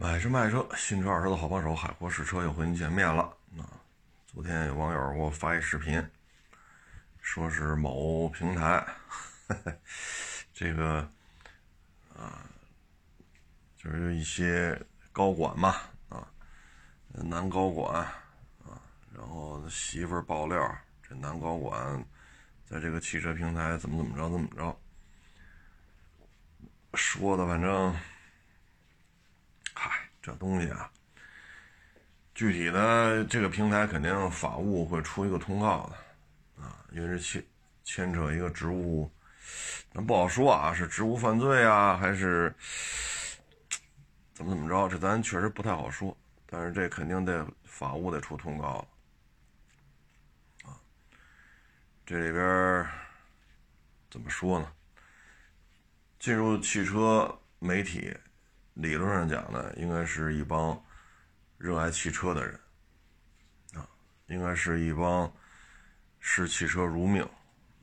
买车卖车，新车二手车的好帮手，海阔试车又和您见面了。啊，昨天有网友给我发一视频，说是某平台，这个啊，就是一些高管嘛，啊，男高管啊，然后媳妇爆料，这男高管在这个汽车平台怎么怎么着，怎么着，说的反正。这东西啊，具体的这个平台肯定法务会出一个通告的啊，因为这牵牵扯一个职务，咱不好说啊，是职务犯罪啊，还是怎么怎么着？这咱确实不太好说。但是这肯定得法务得出通告啊。这里边怎么说呢？进入汽车媒体。理论上讲呢，应该是一帮热爱汽车的人啊，应该是一帮视汽车如命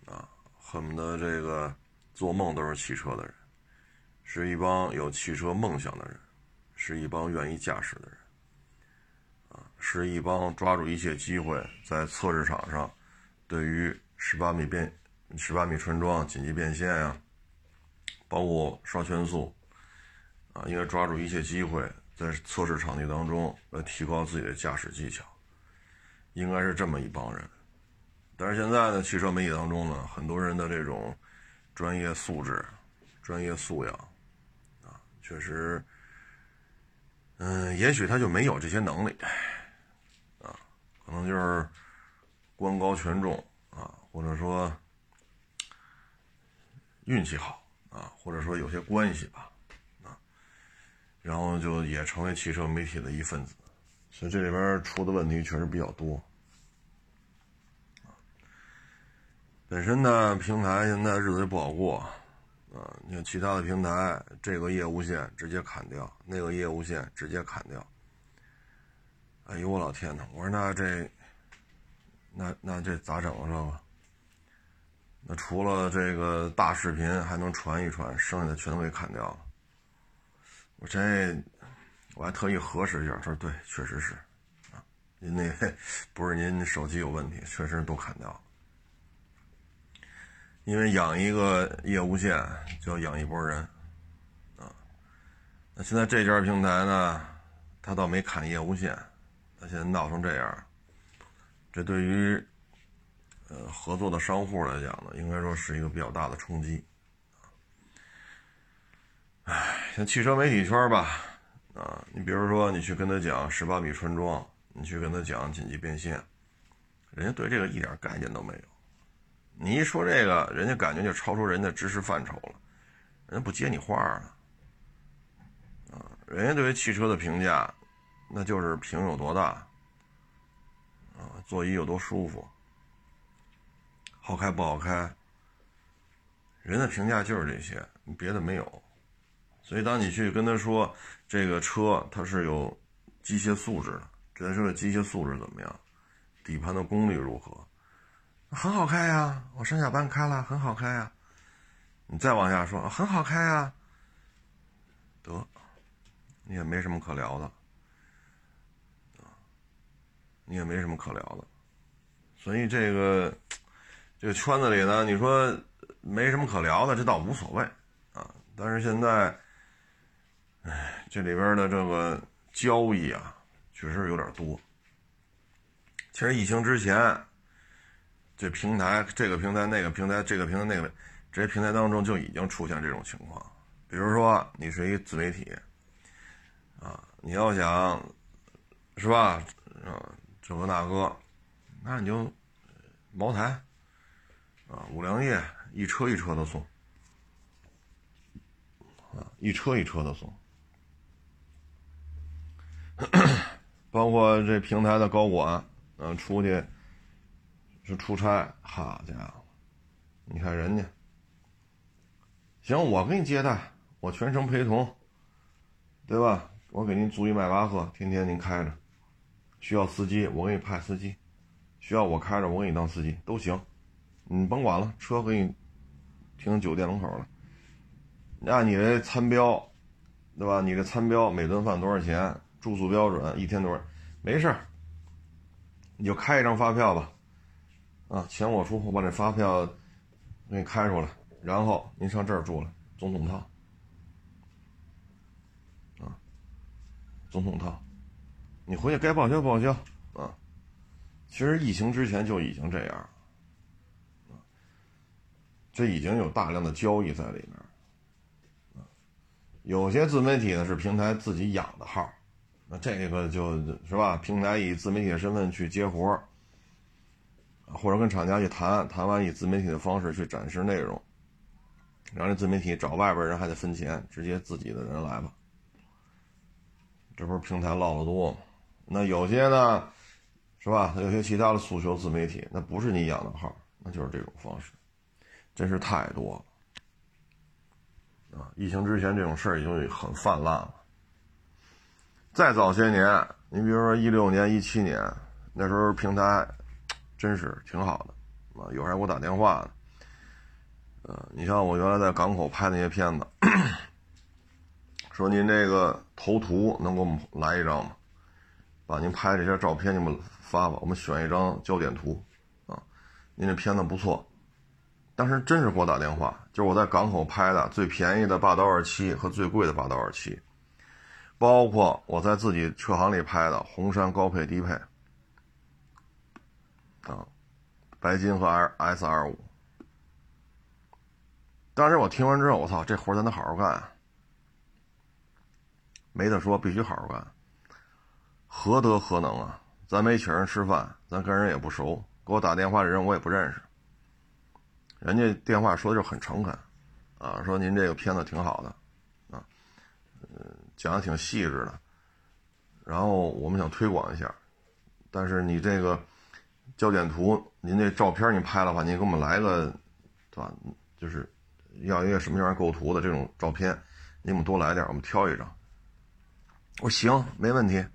啊，恨不得这个做梦都是汽车的人，是一帮有汽车梦想的人，是一帮愿意驾驶的人啊，是一帮抓住一切机会在测试场上，对于十八米变、十八米穿桩紧急变线呀，包括刷圈速。啊，应该抓住一切机会，在测试场地当中来提高自己的驾驶技巧，应该是这么一帮人。但是现在呢，汽车媒体当中呢，很多人的这种专业素质、专业素养，啊，确实，嗯，也许他就没有这些能力，啊，可能就是官高权重啊，或者说运气好啊，或者说有些关系吧。然后就也成为汽车媒体的一份子，所以这里边出的问题确实比较多。本身呢，平台现在日子也不好过，啊，你看其他的平台，这个业务线直接砍掉，那个业务线直接砍掉。哎呦我老天呐！我说那这，那那这咋整啊？这个？那除了这个大视频还能传一传，剩下的全都给砍掉了。我这我还特意核实一下，他说对，确实是啊，您那不是您手机有问题，确实都砍掉了。因为养一个业务线就要养一波人啊。那现在这家平台呢，他倒没砍业务线，他现在闹成这样，这对于呃合作的商户来讲呢，应该说是一个比较大的冲击。唉，像汽车媒体圈吧，啊，你比如说你去跟他讲十八米穿桩，你去跟他讲紧急变线，人家对这个一点概念都没有。你一说这个，人家感觉就超出人家知识范畴了，人家不接你话了。啊，人家对于汽车的评价，那就是屏有多大，啊，座椅有多舒服，好开不好开，人的评价就是这些，别的没有。所以，当你去跟他说这个车它是有机械素质的，这台车的机械素质怎么样？底盘的功率如何？很好开呀，我上下班开了，很好开呀。你再往下说，很好开呀，得，你也没什么可聊的，你也没什么可聊的。所以这个这个圈子里呢，你说没什么可聊的，这倒无所谓啊。但是现在。哎，这里边的这个交易啊，确实有点多。其实疫情之前，这平台、这个平台、那个平台、这个平台、那个这些平台当中就已经出现这种情况。比如说，你是一自媒体，啊，你要想是吧，啊，这个那个，那你就茅台，啊，五粮液，一车一车的送，啊，一车一车的送。包括这平台的高管，嗯，出去是出差，好家伙，你看人家，行，我给你接待，我全程陪同，对吧？我给您租一迈巴赫，天天您开着，需要司机，我给你派司机，需要我开着，我给你当司机都行，你甭管了，车给你停酒店门口了，按你的餐标，对吧？你这餐标每顿饭多少钱？住宿标准一天多少？没事儿，你就开一张发票吧，啊，钱我出，我把这发票给你开出来，然后您上这儿住了，总统套，啊，总统套，你回去该报销报销啊。其实疫情之前就已经这样，这已经有大量的交易在里面。有些自媒体呢是平台自己养的号，那这个就是吧，平台以自媒体的身份去接活或者跟厂家去谈谈完以自媒体的方式去展示内容，然后这自媒体找外边人还得分钱，直接自己的人来吧，这不是平台唠得多吗？那有些呢，是吧？有些其他的诉求自媒体，那不是你养的号，那就是这种方式，真是太多了。啊，疫情之前这种事儿已经很泛滥了。再早些年，你比如说一六年、一七年，那时候平台真是挺好的，啊，有人给我打电话。呃，你像我原来在港口拍那些片子，说您这个头图能给我们来一张吗？把您拍这些照片你们发吧，我们选一张焦点图，啊，您这片子不错。当时真是给我打电话，就是我在港口拍的最便宜的霸道二七和最贵的霸道二七，包括我在自己车行里拍的红山高配低配，啊，白金和 S 二五。当时我听完之后，我操，这活咱得好好干，没得说，必须好好干。何德何能啊？咱没请人吃饭，咱跟人也不熟，给我打电话的人我也不认识。人家电话说的就很诚恳，啊，说您这个片子挺好的，啊，嗯，讲的挺细致的，然后我们想推广一下，但是你这个焦点图，您这照片你拍的话，您给我们来个，对吧？就是要一个什么样构图的这种照片，你们多来点，我们挑一张。我说行，没问题。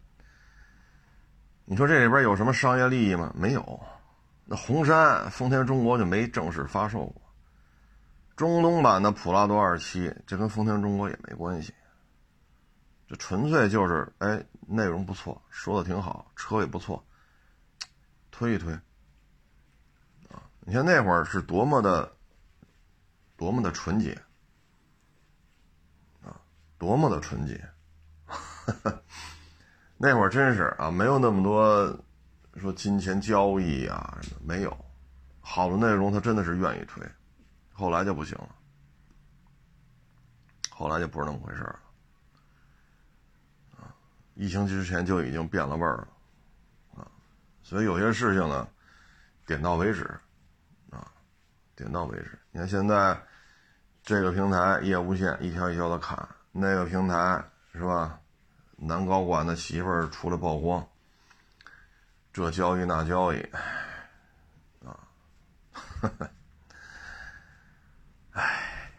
你说这里边有什么商业利益吗？没有。那红山丰田中国就没正式发售过，中东版的普拉多二七，这跟丰田中国也没关系，这纯粹就是哎，内容不错，说的挺好，车也不错，推一推啊！你看那会儿是多么的，多么的纯洁啊，多么的纯洁，那会儿真是啊，没有那么多。说金钱交易啊，没有好的内容，他真的是愿意推，后来就不行了，后来就不是那么回事了，疫情之前就已经变了味儿了，啊，所以有些事情呢，点到为止，啊，点到为止。你看现在这个平台业务线一条一条的砍，那个平台是吧？男高管的媳妇儿出来曝光。这交易那交易，啊，唉，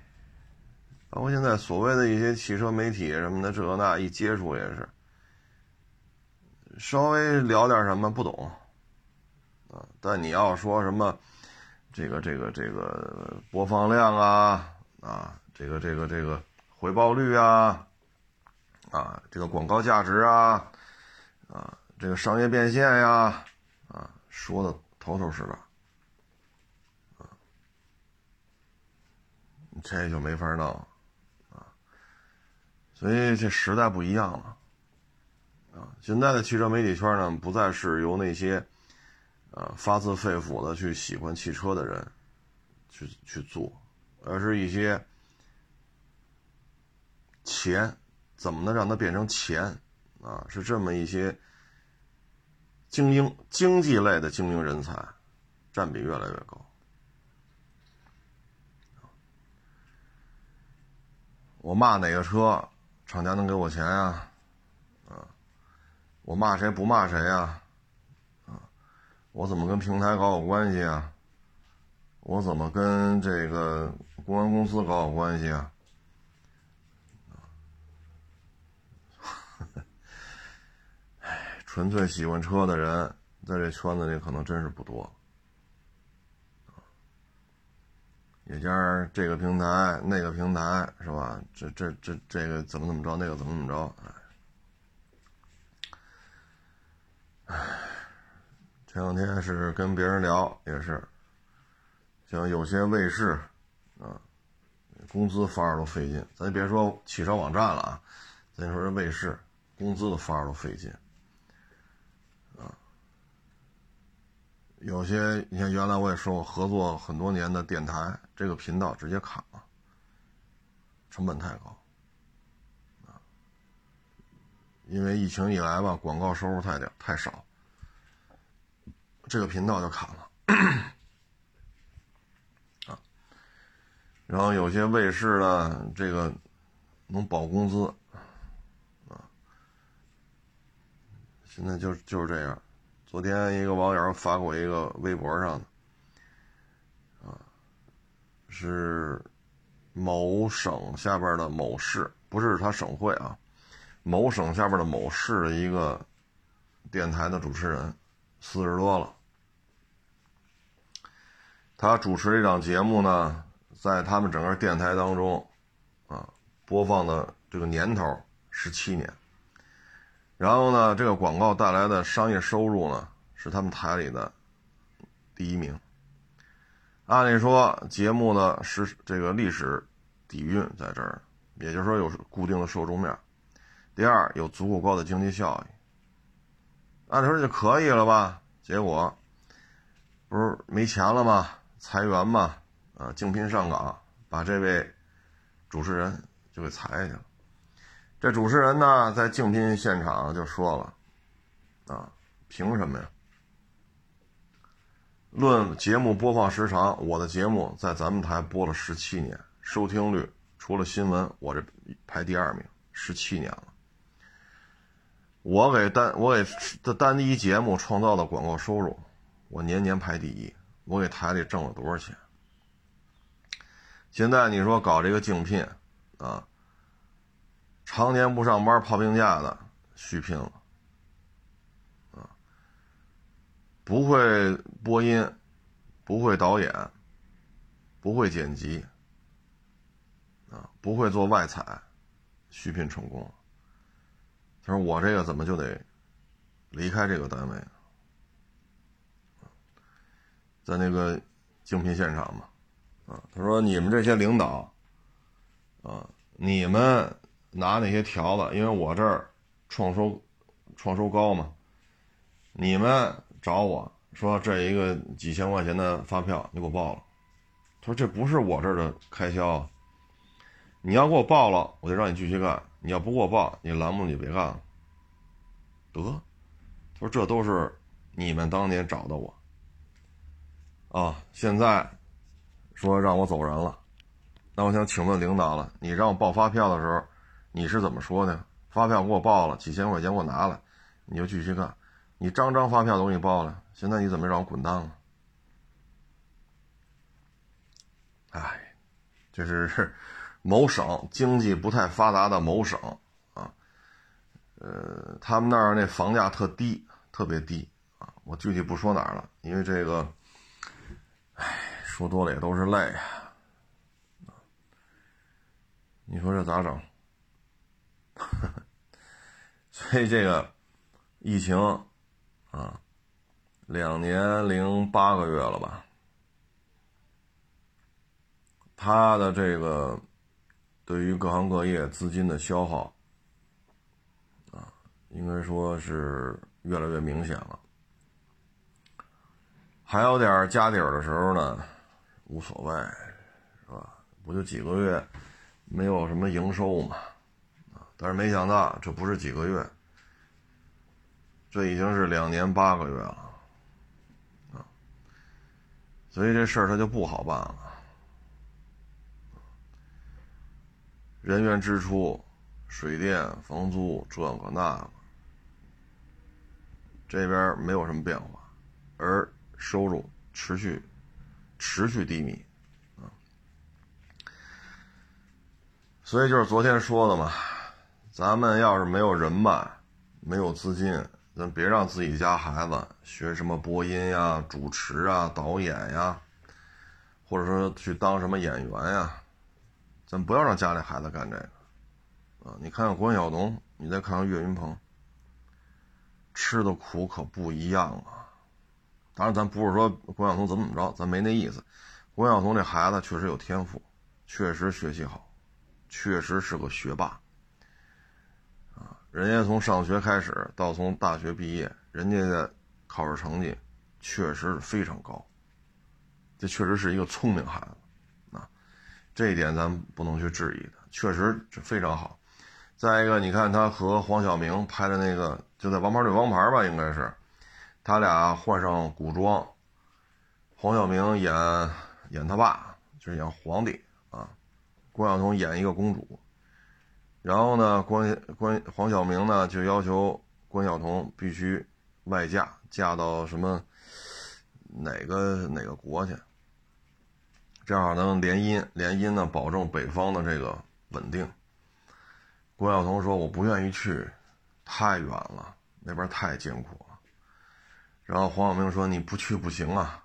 包括现在所谓的一些汽车媒体什么的，这那一接触也是，稍微聊点什么不懂，啊，但你要说什么，这个这个这个播放量啊，啊，这个这个这个回报率啊，啊，这个广告价值啊，啊。这个商业变现呀，啊，说的头头是道，啊，这就没法弄，啊，所以这时代不一样了，啊，现在的汽车媒体圈呢，不再是由那些，呃，发自肺腑的去喜欢汽车的人，去去做，而是一些钱怎么能让它变成钱，啊，是这么一些。精英经济类的精英人才，占比越来越高。我骂哪个车，厂家能给我钱呀？啊，我骂谁不骂谁呀？啊，我怎么跟平台搞好关系啊？我怎么跟这个公安公司搞好关系啊？纯粹喜欢车的人，在这圈子里可能真是不多。也加这个平台那个平台是吧？这这这这个怎么怎么着，那个怎么怎么着，哎，这两天是跟别人聊，也是，像有些卫视啊，工资发着都费劲，咱别说汽车网站了啊，咱说这卫视工资都发着都费劲。啊有些你像原来我也说过，合作很多年的电台，这个频道直接砍了，成本太高，啊，因为疫情以来吧，广告收入太点太少，这个频道就砍了，啊，然后有些卫视呢，这个能保工资，啊，现在就就是这样。昨天一个网友发过一个微博上的，啊，是某省下边的某市，不是他省会啊，某省下边的某市的一个电台的主持人，四十多了，他主持这档节目呢，在他们整个电台当中，啊，播放的这个年头十七年。然后呢，这个广告带来的商业收入呢，是他们台里的第一名。按理说，节目呢是这个历史底蕴在这儿，也就是说有固定的受众面。第二，有足够高的经济效益，按说就可以了吧？结果不是没钱了吗？裁员嘛，啊，竞聘上岗，把这位主持人就给裁去了。这主持人呢，在竞聘现场就说了：“啊，凭什么呀？论节目播放时长，我的节目在咱们台播了十七年，收听率除了新闻，我这排第二名，十七年了。我给单我给的单一节目创造的广告收入，我年年排第一。我给台里挣了多少钱？现在你说搞这个竞聘，啊？”常年不上班、泡病假的续聘了，啊，不会播音，不会导演，不会剪辑，啊，不会做外采，续聘成功。他说：“我这个怎么就得离开这个单位？”在那个竞聘现场嘛，啊，他说：“你们这些领导，啊，你们。”拿那些条子，因为我这儿创收创收高嘛，你们找我说这一个几千块钱的发票你给我报了，他说这不是我这儿的开销，你要给我报了，我就让你继续干；你要不给我报，你栏目你别干了。得，他说这都是你们当年找的我啊，现在说让我走人了，那我想请问领导了，你让我报发票的时候。你是怎么说的？发票给我报了，几千块钱给我拿来，你就继续干。你张张发票都给你报了，现在你怎么让我滚蛋了？哎，这是某省经济不太发达的某省啊，呃，他们那儿那房价特低，特别低啊。我具体不说哪儿了，因为这个，唉，说多了也都是泪啊。你说这咋整？所以这个疫情啊，两年零八个月了吧？他的这个对于各行各业资金的消耗啊，应该说是越来越明显了。还有点家底儿的时候呢，无所谓，是吧？不就几个月没有什么营收嘛？啊但是没想到，这不是几个月，这已经是两年八个月了，啊，所以这事儿他就不好办了。人员支出、水电、房租这个那个，这边没有什么变化，而收入持续持续低迷，啊，所以就是昨天说的嘛。咱们要是没有人脉，没有资金，咱别让自己家孩子学什么播音呀、主持啊、导演呀，或者说去当什么演员呀，咱不要让家里孩子干这个啊！你看看关晓彤，你再看看岳云鹏，吃的苦可不一样啊。当然，咱不是说关晓彤怎么怎么着，咱没那意思。关晓彤这孩子确实有天赋，确实学习好，确实是个学霸啊！人家从上学开始到从大学毕业，人家的考试成绩确实是非常高。这确实是一个聪明孩子，这一点咱不能去质疑的，确实非常好。再一个，你看他和黄晓明拍的那个，就在《王牌对王牌》吧，应该是。他俩换上古装，黄晓明演演他爸，就是演皇帝啊，关晓彤演一个公主。然后呢，关关黄晓明呢就要求关晓彤必须外嫁，嫁到什么哪个哪个国去，这样能联姻，联姻呢保证北方的这个稳定。郭晓彤说：“我不愿意去，太远了，那边太艰苦了。”然后黄晓明说：“你不去不行啊，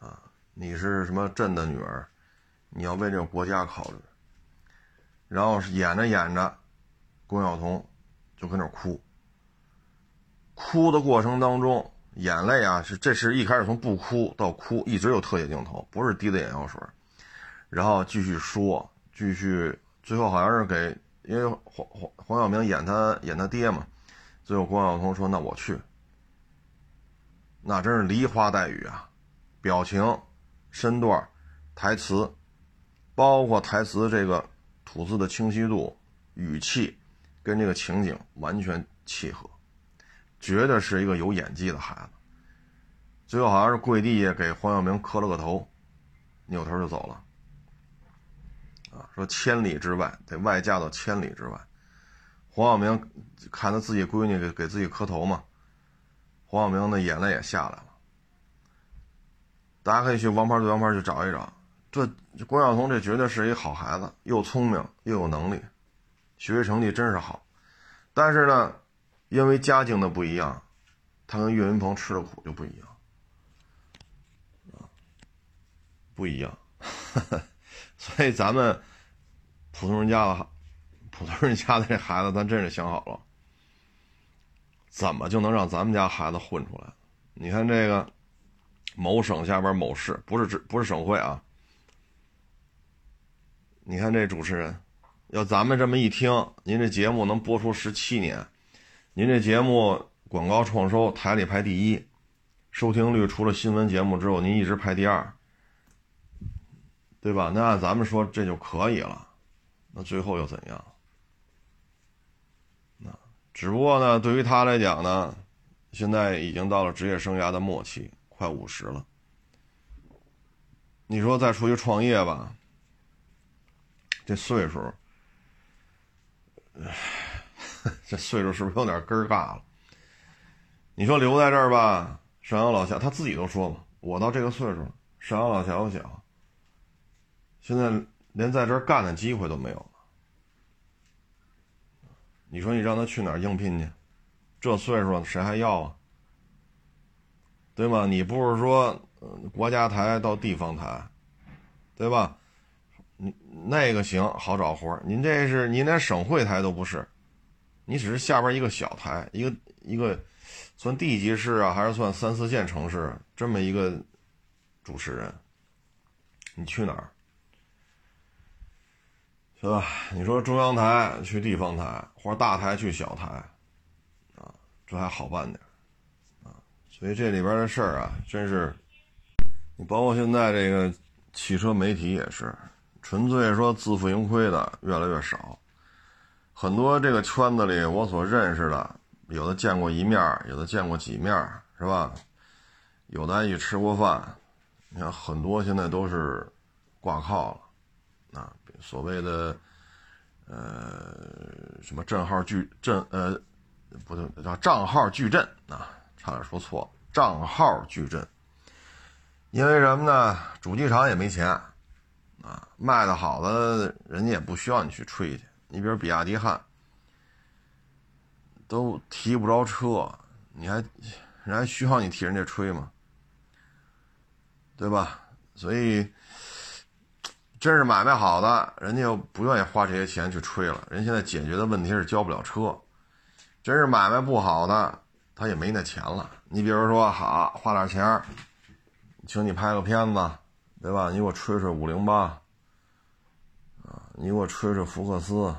啊，你是什么朕的女儿，你要为这个国家考虑。”然后是演着演着，郭晓彤就跟那哭。哭的过程当中，眼泪啊是这是一开始从不哭到哭，一直有特写镜头，不是滴的眼药水。然后继续说，继续，最后好像是给，因为黄黄黄晓明演他演他爹嘛，最后关晓彤说：“那我去。”那真是梨花带雨啊，表情、身段、台词，包括台词这个吐字的清晰度、语气，跟这个情景完全契合，绝对是一个有演技的孩子。最后好像是跪地下给黄晓明磕了个头，扭头就走了。啊，说千里之外得外嫁到千里之外，黄晓明看他自己闺女给给自己磕头嘛。黄晓明的眼泪也下来了，大家可以去《王牌对王牌》去找一找。这关晓彤这绝对是一好孩子，又聪明又有能力，学习成绩真是好。但是呢，因为家境的不一样，他跟岳云鹏吃的苦就不一样，不一样。所以咱们普通人家的普通人家的这孩子，咱真是想好了。怎么就能让咱们家孩子混出来？你看这个某省下边某市，不是指不是省会啊。你看这主持人，要咱们这么一听，您这节目能播出十七年，您这节目广告创收台里排第一，收听率除了新闻节目之后，您一直排第二，对吧？那按咱们说这就可以了，那最后又怎样？那只不过呢，对于他来讲呢，现在已经到了职业生涯的末期，快五十了。你说再出去创业吧，这岁数，这岁数是不是有点根儿尬了？你说留在这儿吧，上阳老小他自己都说嘛，我到这个岁数，上阳老小小，现在连在这儿干的机会都没有。你说你让他去哪儿应聘去？这岁数谁还要啊？对吗？你不是说国家台到地方台，对吧？你那个行好找活您这是您连省会台都不是，你只是下边一个小台，一个一个算地级市啊，还是算三四线城市这么一个主持人，你去哪儿？是吧？你说中央台去地方台，或者大台去小台，啊，这还好办点啊。所以这里边的事儿啊，真是，你包括现在这个汽车媒体也是，纯粹说自负盈亏的越来越少。很多这个圈子里我所认识的，有的见过一面，有的见过几面，是吧？有的一起吃过饭，你看很多现在都是挂靠了。啊，所谓的，呃，什么账号矩阵，呃，不对，叫账号矩阵啊，差点说错，账号矩阵。因为什么呢？主机厂也没钱，啊，卖的好的人家也不需要你去吹去。你比如比亚迪汉，都提不着车，你还人还需要你替人家吹吗？对吧？所以真是买卖好的，人家又不愿意花这些钱去吹了。人现在解决的问题是交不了车，真是买卖不好的，他也没那钱了。你比如说，好花点钱，请你拍个片子，对吧？你给我吹吹五零八，啊，你给我吹吹福克斯。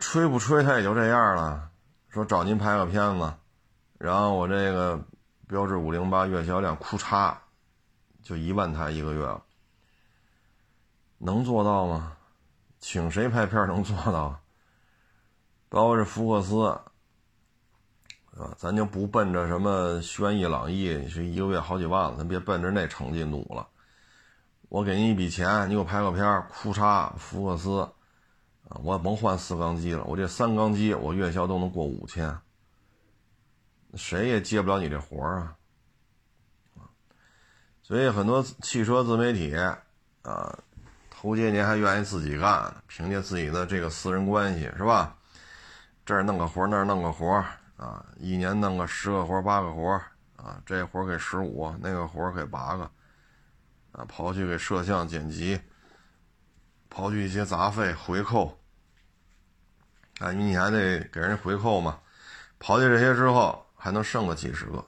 吹不吹，他也就这样了。说找您拍个片子，然后我这个标致五零八月销量，库嚓，就一万台一个月，能做到吗？请谁拍片能做到？包括这福克斯，啊，咱就不奔着什么轩逸、朗逸是一个月好几万了，咱别奔着那成绩努了。我给您一笔钱，你给我拍个片儿，库嚓，福克斯。啊，我甭换四缸机了，我这三缸机我月销都能过五千，谁也接不了你这活儿啊！所以很多汽车自媒体啊，头些年还愿意自己干，凭借自己的这个私人关系是吧？这儿弄个活儿那儿弄个活儿啊，一年弄个十个活儿八个活儿啊，这活儿给十五，那个活儿给八个啊，刨去给摄像剪辑。刨去一些杂费回扣，啊，你还得给人回扣嘛？刨去这些之后，还能剩个几十个，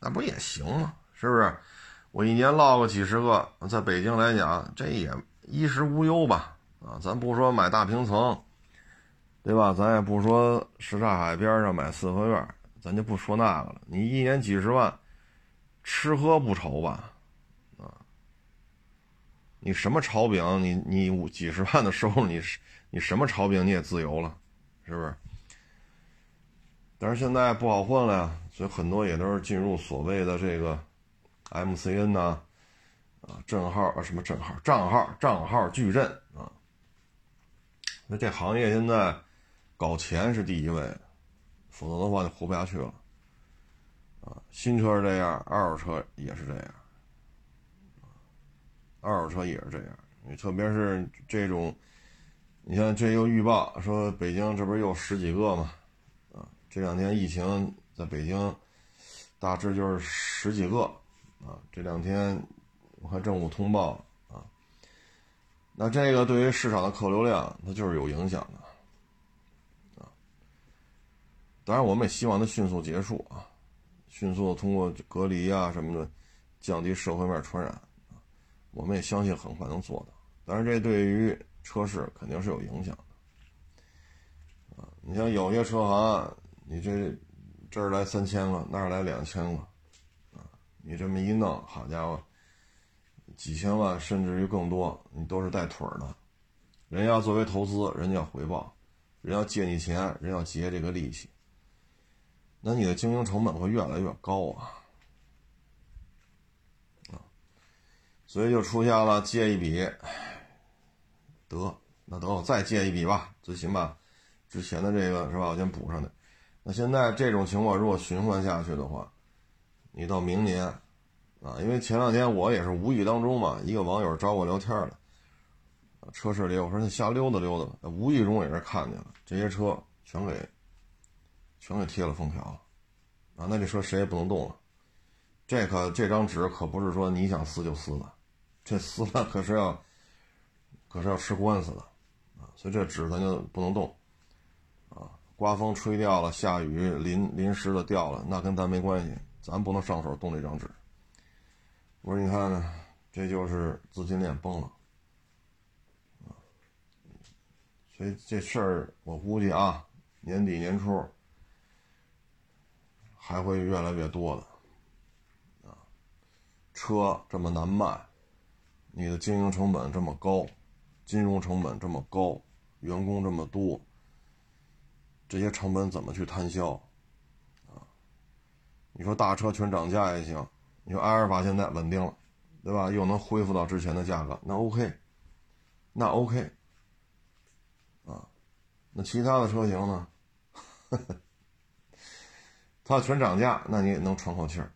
那不也行吗？是不是？我一年落个几十个，在北京来讲，这也衣食无忧吧？啊，咱不说买大平层，对吧？咱也不说什刹海边上买四合院，咱就不说那个了。你一年几十万，吃喝不愁吧？你什么炒饼？你你五几十万的收入，你你什么炒饼你也自由了，是不是？但是现在不好混了呀，所以很多也都是进入所谓的这个 MCN 呐，啊，账号啊什么账号账号账号矩阵啊。那这行业现在搞钱是第一位，否则的话就活不下去了。啊，新车是这样，二手车也是这样。二手车也是这样，你特别是这种，你像这又预报说北京这不是又十几个嘛，啊，这两天疫情在北京，大致就是十几个，啊，这两天我看政府通报啊，那这个对于市场的客流量它就是有影响的，啊，当然我们也希望它迅速结束啊，迅速通过隔离啊什么的，降低社会面传染。我们也相信很快能做到，但是这对于车市肯定是有影响的，啊，你像有些车行，你这这儿来三千个，那儿来两千个，啊，你这么一弄，好家伙，几千万甚至于更多，你都是带腿儿的，人要作为投资，人家要回报，人要借你钱，人要结这个利息，那你的经营成本会越来越高啊。所以就出现了借一笔，得那得我再借一笔吧，最起码之前的这个是吧？我先补上的。那现在这种情况如果循环下去的话，你到明年啊，因为前两天我也是无意当中嘛，一个网友找我聊天了，车市里我说你瞎溜达溜达吧，无意中也是看见了这些车全给全给贴了封条了啊，那这车谁也不能动了，这可这张纸可不是说你想撕就撕的。这撕了可是要，可是要吃官司的，啊，所以这纸咱就不能动，啊，刮风吹掉了，下雨淋淋湿了掉了，那跟咱没关系，咱不能上手动这张纸。我说你看呢，这就是资金链崩了，啊，所以这事儿我估计啊，年底年初还会越来越多的，啊，车这么难卖。你的经营成本这么高，金融成本这么高，员工这么多，这些成本怎么去摊销？啊，你说大车全涨价也行，你说阿尔法现在稳定了，对吧？又能恢复到之前的价格，那 OK，那 OK，啊，那其他的车型呢？它全涨价，那你也能喘口气儿。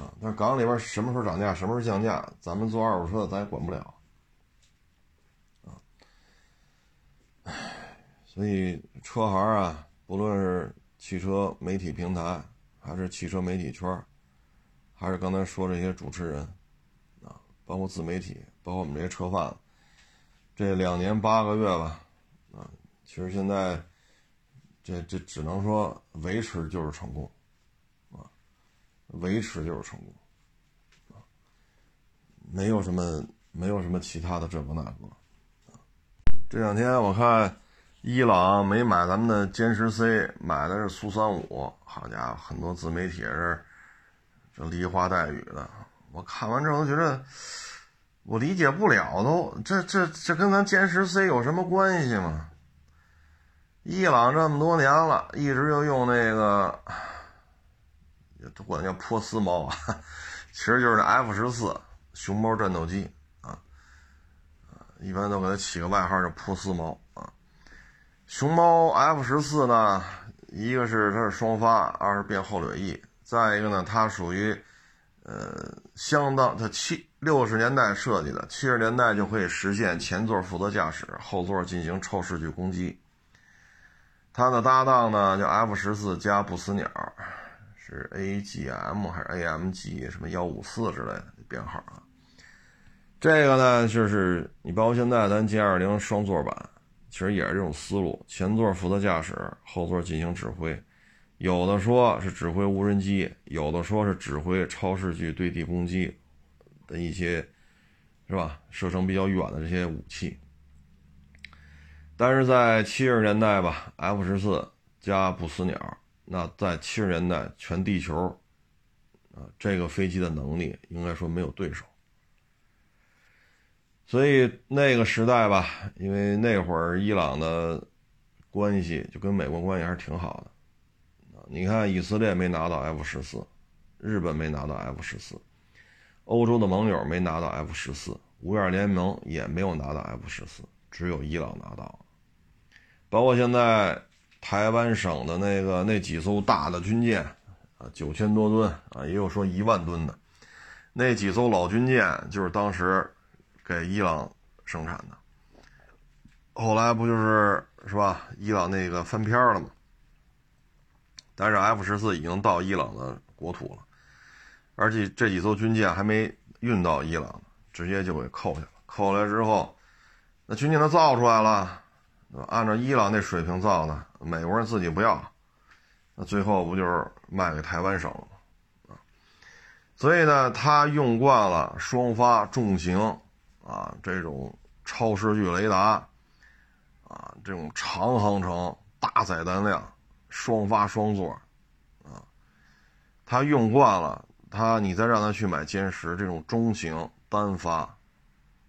啊，但是港里边什么时候涨价，什么时候降价，咱们做二手车的咱也管不了，啊，唉，所以车行啊，不论是汽车媒体平台，还是汽车媒体圈，还是刚才说这些主持人，啊，包括自媒体，包括我们这些车贩子，这两年八个月吧，啊，其实现在这这只能说维持就是成功，维持就是成功，没有什么没有什么其他的这个那个，这两天我看伊朗没买咱们的歼十 C，买的是苏三五，好家伙，很多自媒体是这梨花带雨的。我看完之后觉得，我理解不了，都这这这跟咱歼十 C 有什么关系吗？伊朗这么多年了，一直就用那个，都管叫波斯猫啊，其实就是那 F 十四熊猫战斗机啊，一般都给它起个外号叫波斯猫啊。熊猫 F 十四呢，一个是它是双发，二是变后掠翼，再一个呢，它属于。呃，相当，它七六十年代设计的，七十年代就可以实现前座负责驾驶，后座进行超视距攻击。它的搭档呢叫 F 十四加不死鸟，是 AGM 还是 AMG 什么幺五四之类的编号啊？这个呢就是你包括现在咱 G 二零双座版，其实也是这种思路，前座负责驾驶，后座进行指挥。有的说是指挥无人机，有的说是指挥超视距对地攻击的一些，是吧？射程比较远的这些武器。但是在七十年代吧，F 十四加不死鸟，那在七十年代全地球，啊，这个飞机的能力应该说没有对手。所以那个时代吧，因为那会儿伊朗的关系就跟美国关系还是挺好的。你看，以色列没拿到 F 十四，日本没拿到 F 十四，欧洲的盟友没拿到 F 十四，五眼联盟也没有拿到 F 十四，只有伊朗拿到。包括现在台湾省的那个那几艘大的军舰，啊，九千多吨啊，也有说一万吨的，那几艘老军舰就是当时给伊朗生产的。后来不就是是吧？伊朗那个翻篇了吗？但是 F 十四已经到伊朗的国土了，而且这几艘军舰还没运到伊朗，直接就给扣下了。扣下来之后，那军舰都造出来了，按照伊朗那水平造的，美国人自己不要，那最后不就是卖给台湾省了吗？所以呢，他用惯了双发重型啊，这种超视距雷达啊，这种长航程、大载弹量。双发双座，啊，他用惯了，他你再让他去买歼十这种中型单发，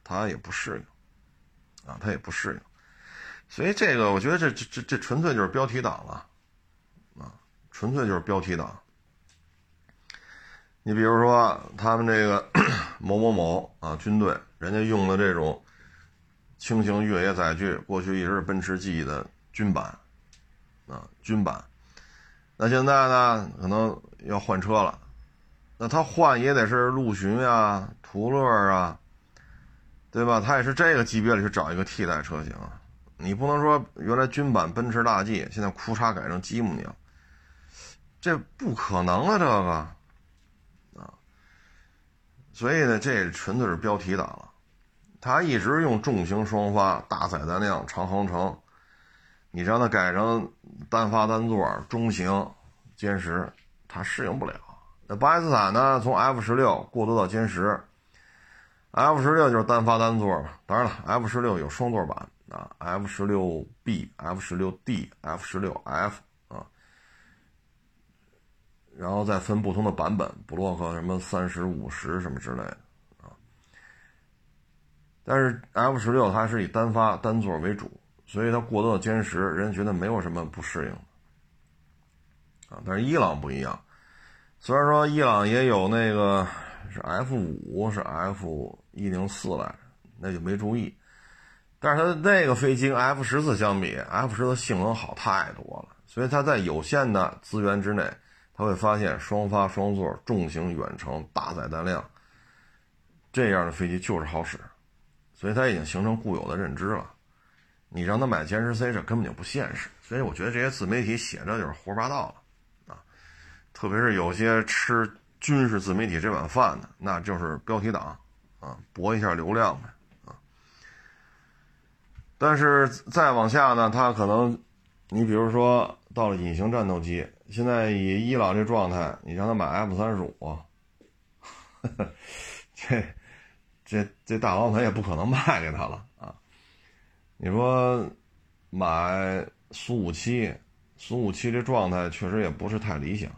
他也不适应，啊，他也不适应，所以这个我觉得这这这这纯粹就是标题党了，啊，纯粹就是标题党。你比如说他们这个 某某某啊军队，人家用的这种轻型越野载具，过去一直是奔驰 G 的军版。啊，军版，那现在呢，可能要换车了，那他换也得是陆巡啊、途乐啊，对吧？他也是这个级别里去找一个替代车型，你不能说原来军版奔驰大 G 现在库嚓改成吉姆尼了，这不可能啊，这个啊，所以呢，这纯粹是标题党了，他一直用重型双发、大载弹量、长航程。你让他改成单发单座中型歼十，他适应不了。那巴基斯坦呢？从 F 十六过渡到歼十，F 十六就是单发单座嘛。当然了，F 十六有双座版啊，F 十六 B、F 十六 D、F 十六 F 啊，然后再分不同的版本，布洛克什么三十五十什么之类的啊。但是 F 十六它是以单发单座为主。所以它过多的歼十，人家觉得没有什么不适应啊。但是伊朗不一样，虽然说伊朗也有那个是 F 五是 F 一零四来着，那就没注意。但是它那个飞机跟 F 十四相比，F 十四性能好太多了。所以它在有限的资源之内，他会发现双发双座重型远程大载弹量这样的飞机就是好使，所以它已经形成固有的认知了。你让他买歼十 C 这根本就不现实，所以我觉得这些自媒体写着就是胡说八道了，啊，特别是有些吃军事自媒体这碗饭的，那就是标题党，啊，博一下流量呗，啊。但是再往下呢，它可能，你比如说到了隐形战斗机，现在以伊朗这状态，你让他买 F 三十五，这这这大老板也不可能卖给他了啊。你说买苏五七，苏五七这状态确实也不是太理想。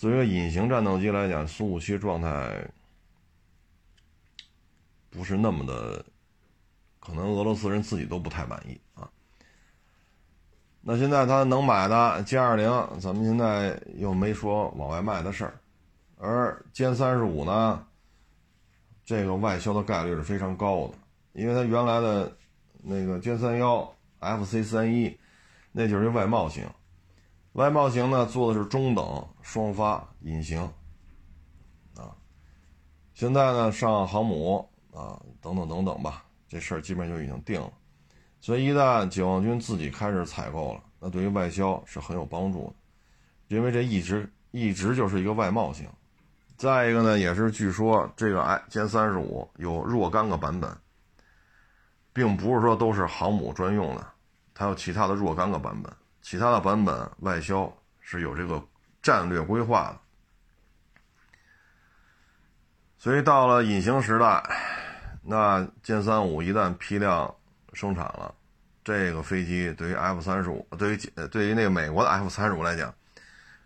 作为隐形战斗机来讲，苏五七状态不是那么的，可能俄罗斯人自己都不太满意啊。那现在他能买的歼二零，咱们现在又没说往外卖的事儿，而歼三十五呢，这个外销的概率是非常高的，因为它原来的那个歼三幺 FC 三一，那就是一外贸型。外贸型呢，做的是中等双发隐形，啊，现在呢上航母啊，等等等等吧，这事儿基本就已经定了。所以一旦解放军自己开始采购了，那对于外销是很有帮助的，因为这一直一直就是一个外贸型。再一个呢，也是据说这个哎歼三十五有若干个版本，并不是说都是航母专用的，它有其他的若干个版本。其他的版本外销是有这个战略规划的，所以到了隐形时代，那歼三五一旦批量生产了，这个飞机对于 F 三十五，对于对于那个美国的 F 三十五来讲，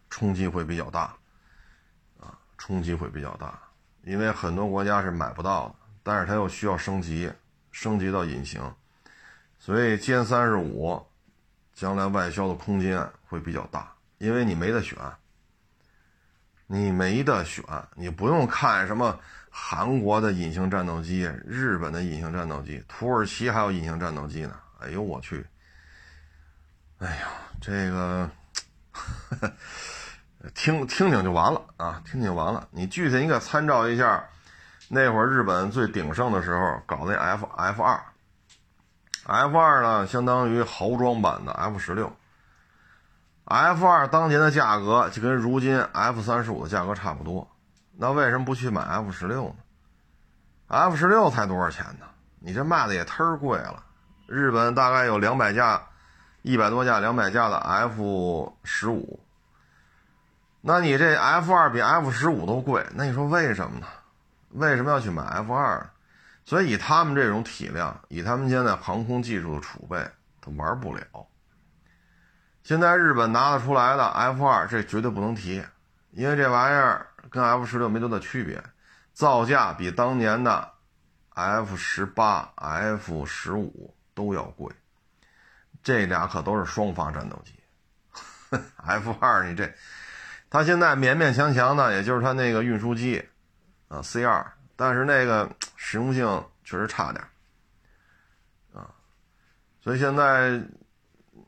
冲击会比较大，啊，冲击会比较大，因为很多国家是买不到的，但是它又需要升级，升级到隐形，所以歼三十五。将来外销的空间会比较大，因为你没得选，你没得选，你不用看什么韩国的隐形战斗机、日本的隐形战斗机、土耳其还有隐形战斗机呢。哎呦我去！哎呀，这个 听听听就完了啊，听听完了。你具体应该参照一下那会儿日本最鼎盛的时候搞那 F F 二。F 二呢，相当于豪装版的 F 十六。F 二当年的价格就跟如今 F 三十五的价格差不多，那为什么不去买 F 十六呢？F 十六才多少钱呢？你这卖的也忒贵了。日本大概有两百架，一百多架、两百架的 F 十五，那你这 F 二比 F 十五都贵，那你说为什么呢？为什么要去买 F 二？所以以他们这种体量，以他们现在航空技术的储备，他玩不了。现在日本拿得出来的 F 二，这绝对不能提，因为这玩意儿跟 F 十六没多大区别，造价比当年的 F 十八、F 十五都要贵。这俩可都是双发战斗机，F 二你这，它现在勉勉强强的，也就是它那个运输机啊 C 二。但是那个实用性确实差点啊，所以现在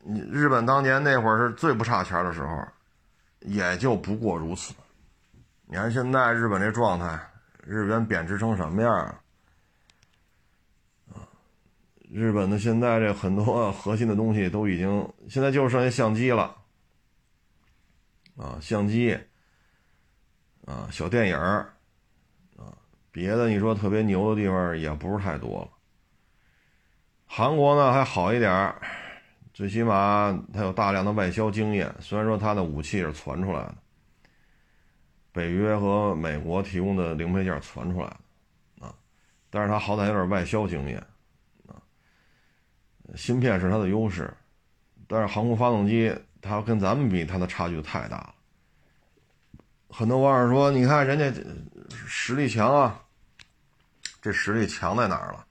你日本当年那会儿是最不差钱的时候，也就不过如此。你看现在日本这状态，日元贬值成什么样啊？日本的现在这很多 核心的东西都已经现在就剩下相机了啊，相机啊，小电影儿。别的你说特别牛的地方也不是太多了。韩国呢还好一点最起码它有大量的外销经验。虽然说它的武器是传出来的，北约和美国提供的零配件传出来的啊，但是它好歹有点外销经验啊。芯片是它的优势，但是航空发动机它跟咱们比，它的差距太大了。很多网友说，你看人家实力强啊。这实力强在哪儿了？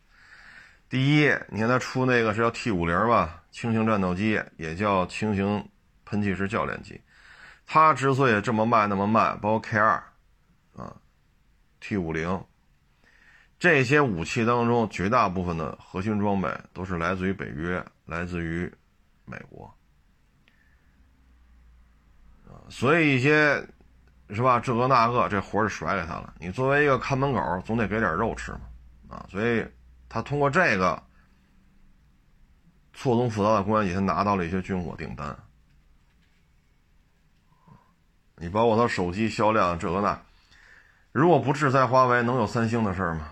第一，你看他出那个是叫 T 五零吧，轻型战斗机，也叫轻型喷气式教练机。它之所以这么卖那么卖，包括 K 二啊，T 五零这些武器当中，绝大部分的核心装备都是来自于北约，来自于美国啊，所以一些。是吧？这个那个，这活就甩给他了。你作为一个看门狗，总得给点肉吃嘛，啊！所以他通过这个错综复杂的关系，他拿到了一些军火订单。你包括他手机销量这个那，如果不制裁华为，能有三星的事吗？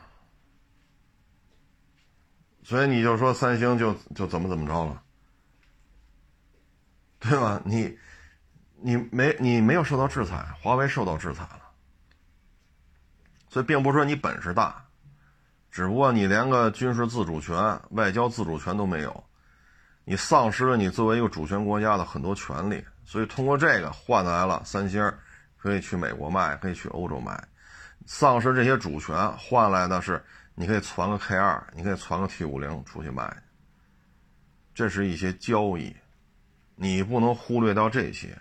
所以你就说三星就就怎么怎么着了，对吧？你你没你没有受到制裁，华为受到制裁了，所以并不是说你本事大，只不过你连个军事自主权、外交自主权都没有，你丧失了你作为一个主权国家的很多权利，所以通过这个换来了三星可以去美国卖，可以去欧洲卖，丧失这些主权换来的是。你可以传个 K 二，你可以传个 T 五零出去卖，这是一些交易，你不能忽略掉这些，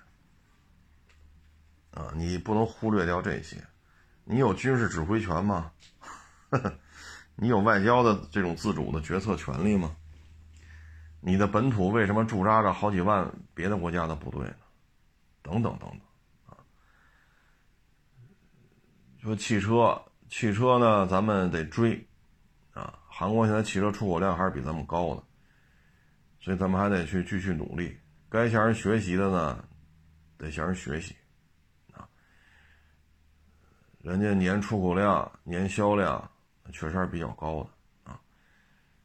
啊，你不能忽略掉这些，你有军事指挥权吗？你有外交的这种自主的决策权利吗？你的本土为什么驻扎着好几万别的国家的部队呢？等等等等，啊，说汽车。汽车呢，咱们得追，啊，韩国现在汽车出口量还是比咱们高的，所以咱们还得去继续努力。该向人学习的呢，得向人学习，人家年出口量、年销量确实还是比较高的，啊，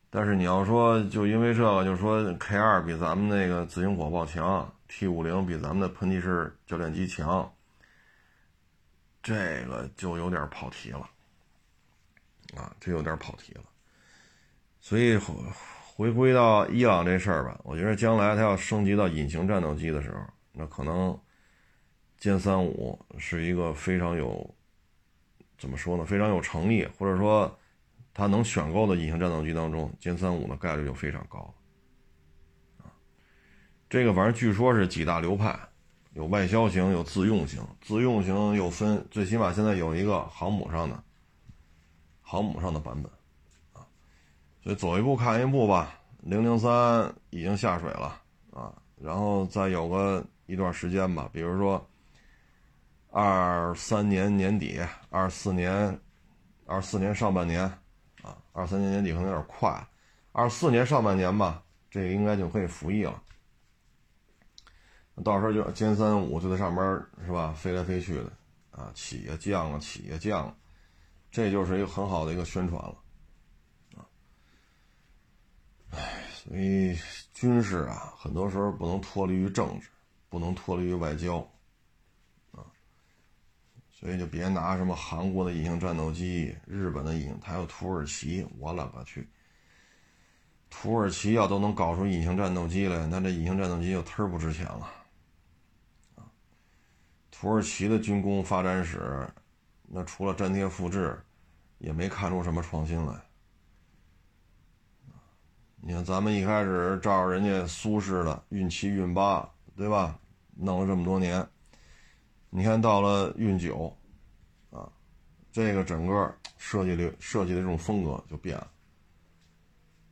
但是你要说就因为这个，就是说 K 二比咱们那个自行火炮强，T 五零比咱们的喷气式教练机强，这个就有点跑题了。啊，这有点跑题了，所以回归到伊朗这事儿吧，我觉得将来它要升级到隐形战斗机的时候，那可能歼三五是一个非常有怎么说呢，非常有诚意，或者说他能选购的隐形战斗机当中，歼三五的概率就非常高。啊，这个反正据说是几大流派，有外销型，有自用型，自用型又分，最起码现在有一个航母上的。航母上的版本，啊，所以走一步看一步吧。零零三已经下水了啊，然后再有个一段时间吧，比如说二三年年底，二四年，二四年上半年，啊，二三年年底可能有点快，二四年上半年吧，这个应该就可以服役了。到时候就歼三五就在上边是吧，飞来飞去的啊，起呀降啊，起呀降。这就是一个很好的一个宣传了，啊，唉，所以军事啊，很多时候不能脱离于政治，不能脱离于外交，所以就别拿什么韩国的隐形战斗机、日本的隐，还有土耳其，我勒个去！土耳其要都能搞出隐形战斗机来，那这隐形战斗机就忒不值钱了，啊，土耳其的军工发展史。那除了粘贴复制，也没看出什么创新来。你看，咱们一开始照着人家苏式的运七、运八，对吧？弄了这么多年，你看到了运九，啊，这个整个设计的设计的这种风格就变了。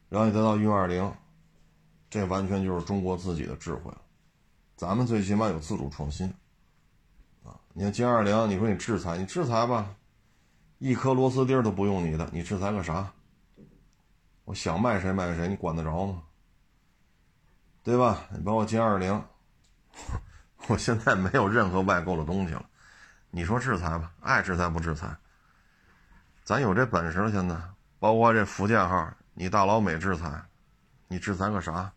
然后你再到运二零，这完全就是中国自己的智慧了。咱们最起码有自主创新。啊你看歼二零，你说你制裁，你制裁吧，一颗螺丝钉都不用你的，你制裁个啥？我想卖谁卖谁，你管得着吗？对吧？你包括歼二零，我现在没有任何外购的东西了，你说制裁吧，爱制裁不制裁？咱有这本事了，现在包括这福建号，你大老美制裁，你制裁个啥？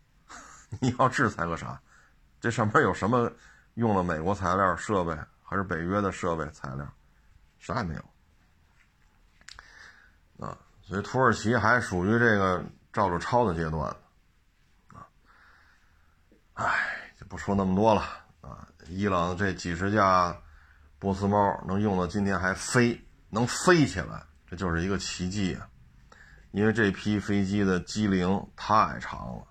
你要制裁个啥？这上面有什么？用了美国材料设备还是北约的设备材料，啥也没有啊！所以土耳其还属于这个照着抄的阶段啊！哎，不说那么多了啊！伊朗这几十架波斯猫能用到今天还飞，能飞起来，这就是一个奇迹啊！因为这批飞机的机龄太长了。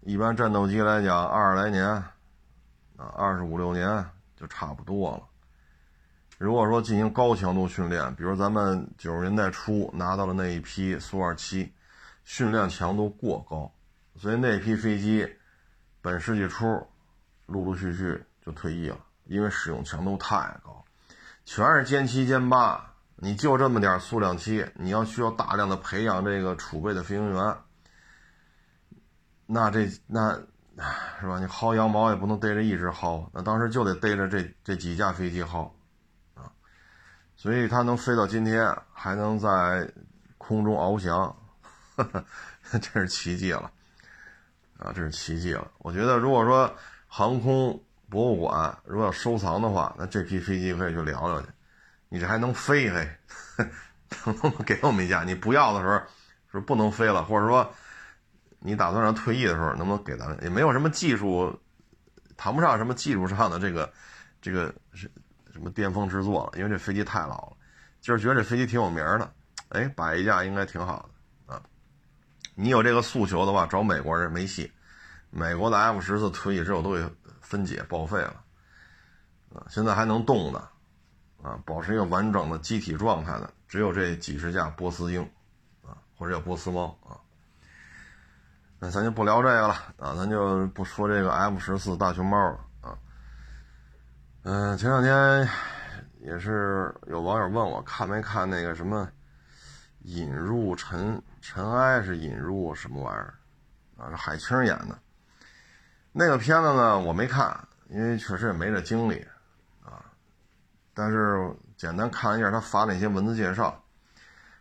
一般战斗机来讲，二十来年，啊，二十五六年就差不多了。如果说进行高强度训练，比如咱们九十年代初拿到了那一批苏二七，训练强度过高，所以那批飞机本世纪初陆陆续续就退役了，因为使用强度太高，全是歼七歼八，你就这么点数量期，你要需要大量的培养这个储备的飞行员。那这那是吧？你薅羊毛也不能逮着一只薅，那当时就得逮着这这几架飞机薅，啊，所以它能飞到今天，还能在空中翱翔，真是奇迹了，啊，这是奇迹了。我觉得如果说航空博物馆如果要收藏的话，那这批飞机可以去聊聊去。你这还能飞嘿，能不能给我们一架？你不要的时候是不能飞了，或者说。你打算让退役的时候，能不能给咱们？也没有什么技术，谈不上什么技术上的这个，这个是什么巅峰之作了。因为这飞机太老了，就是觉得这飞机挺有名的，哎，摆一架应该挺好的。你有这个诉求的话，找美国人没戏。美国的 F 十四退役之后都给分解报废了啊，现在还能动的啊，保持一个完整的机体状态的，只有这几十架波斯鹰啊，或者叫波斯猫啊。那咱就不聊这个了啊，咱就不说这个 F 十四大熊猫了啊。嗯，前两天也是有网友问我看没看那个什么《引入尘尘埃》是引入什么玩意儿啊？是海清演的那个片子呢？我没看，因为确实也没这精力啊。但是简单看了一下他发那些文字介绍，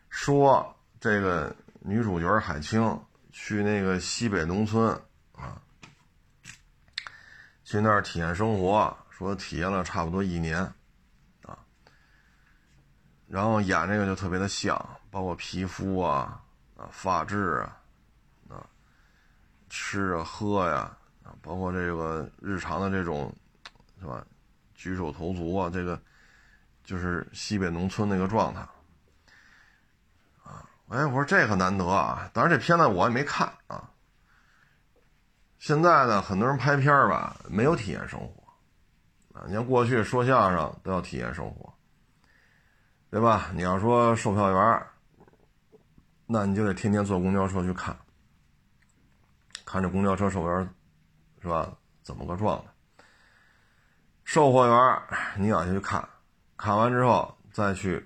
说这个女主角海清。去那个西北农村啊，去那儿体验生活，说体验了差不多一年，啊，然后演这个就特别的像，包括皮肤啊、啊发质啊、啊吃啊喝呀，啊包括这个日常的这种是吧，举手投足啊，这个就是西北农村那个状态。哎，我说这可难得啊！当然，这片子我也没看啊。现在呢，很多人拍片吧，没有体验生活啊。你像过去说相声都要体验生活，对吧？你要说售票员，那你就得天天坐公交车去看，看这公交车售票员是吧？怎么个状态？售货员你要去看，看完之后再去。